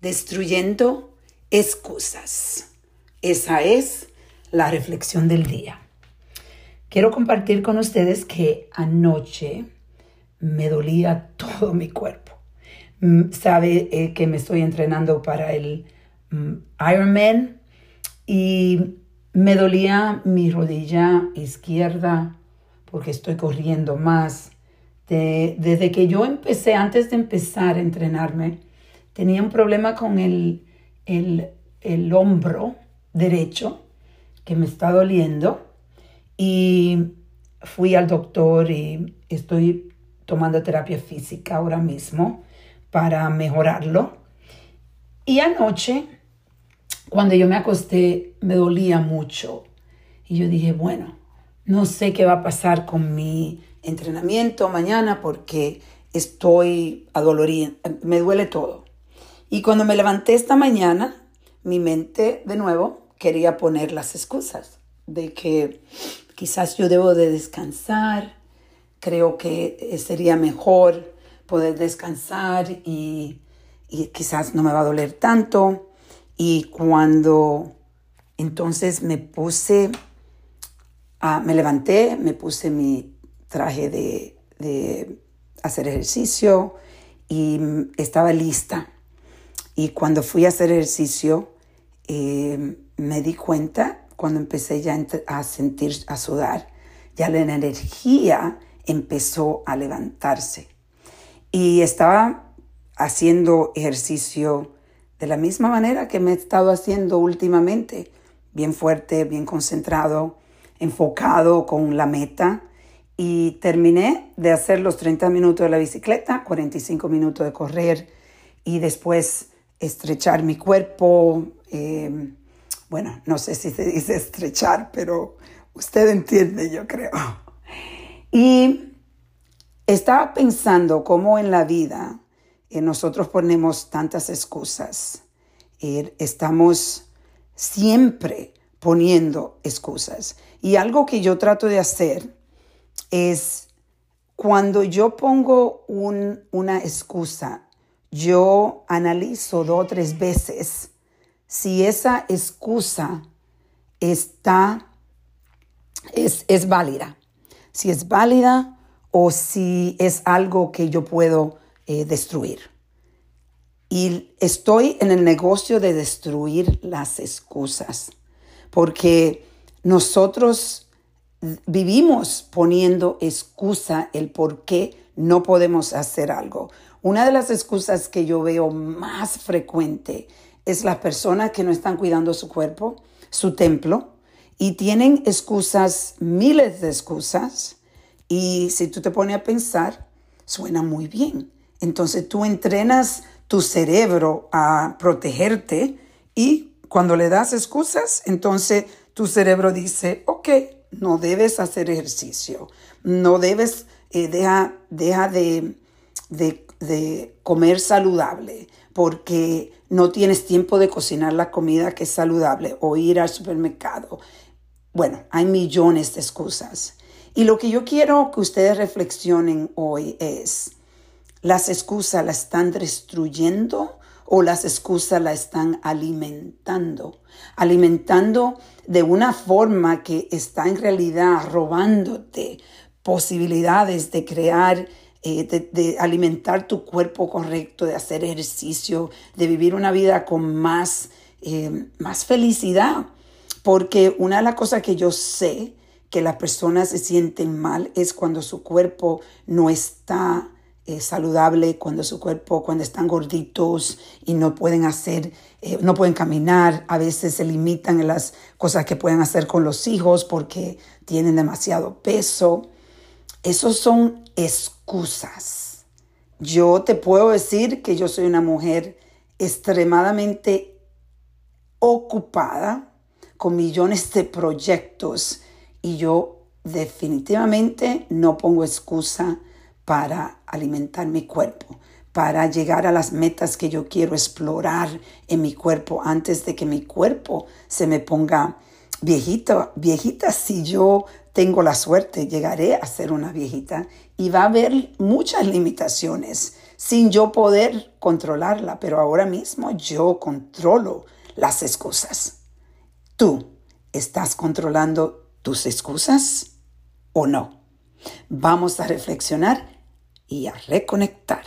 Destruyendo excusas. Esa es la reflexión del día. Quiero compartir con ustedes que anoche me dolía todo mi cuerpo. Mm, sabe eh, que me estoy entrenando para el mm, Ironman y me dolía mi rodilla izquierda porque estoy corriendo más. desde que yo empecé, antes de empezar a entrenarme, tenía un problema con el, el, hombro derecho que me está doliendo y fui al doctor y estoy tomando terapia física ahora mismo para mejorarlo. Y anoche, cuando yo me acosté, me dolía mucho. Y yo dije, bueno, no sé qué va a pasar con mi entrenamiento mañana porque estoy adolorida, me duele todo. Y cuando me levanté esta mañana, mi mente de nuevo quería poner las excusas de que quizás yo debo de descansar, creo que sería mejor poder descansar y, quizás no me va a doler tanto. Y cuando entonces me puse, me levanté, me puse mi traje de, de hacer ejercicio y estaba lista y cuando fui a hacer ejercicio, eh, me di cuenta, cuando empecé ya a sentir, a sudar, ya la energía empezó a levantarse. Y estaba haciendo ejercicio de la misma manera que me he estado haciendo últimamente, bien fuerte, bien concentrado, enfocado con la meta. Y terminé de hacer los 30 minutos de la bicicleta, 45 minutos de correr y después estrechar mi cuerpo. Eh, bueno, no sé si se dice estrechar, pero usted entiende, yo creo. Y estaba pensando cómo en la vida eh, nosotros ponemos tantas excusas. Eh, estamos siempre poniendo excusas. Y algo que yo trato de hacer es cuando yo pongo una excusa yo analizo dos o tres veces si esa excusa está, es, es válida, si es válida o si es algo que yo puedo eh, destruir. Y estoy en el negocio de destruir las excusas, porque nosotros vivimos poniendo excusa el por qué no podemos hacer algo. Una de las excusas que yo veo más frecuente es las personas que no están cuidando su cuerpo, su templo, y tienen excusas, miles de excusas, y si tú te pones a pensar, suena muy bien. Entonces tú entrenas tu cerebro a protegerte y cuando le das excusas, entonces tu cerebro dice, ok, no debes hacer ejercicio, no debes eh, deja, deja de, de, comer saludable porque no tienes tiempo de cocinar la comida que es saludable o ir al supermercado. Bueno, hay millones de excusas. Y lo que yo quiero que ustedes reflexionen hoy es, ¿las excusas las están destruyendo o las excusas las están alimentando? Alimentando de una forma que está en realidad robándote posibilidades de crear, eh, de, alimentar tu cuerpo correcto, de hacer ejercicio, de vivir una vida con más, eh, más felicidad. Porque una de las cosas que yo sé que las personas se sienten mal es cuando su cuerpo no está eh, saludable, cuando su cuerpo, cuando están gorditos y no pueden hacer, no pueden caminar, a veces se limitan en las cosas que pueden hacer con los hijos porque tienen demasiado peso. Esos son excusas. Yo te puedo decir que yo soy una mujer extremadamente ocupada con millones de proyectos y yo definitivamente no pongo excusa para alimentar mi cuerpo, para llegar a las metas que yo quiero explorar en mi cuerpo antes de que mi cuerpo se me ponga viejita, viejita si yo tengo la suerte, llegaré a ser una viejita y va a haber muchas limitaciones sin yo poder controlarla, pero ahora mismo yo controlo las excusas. ¿Tú estás controlando tus excusas o no? Vamos a reflexionar y a reconectar.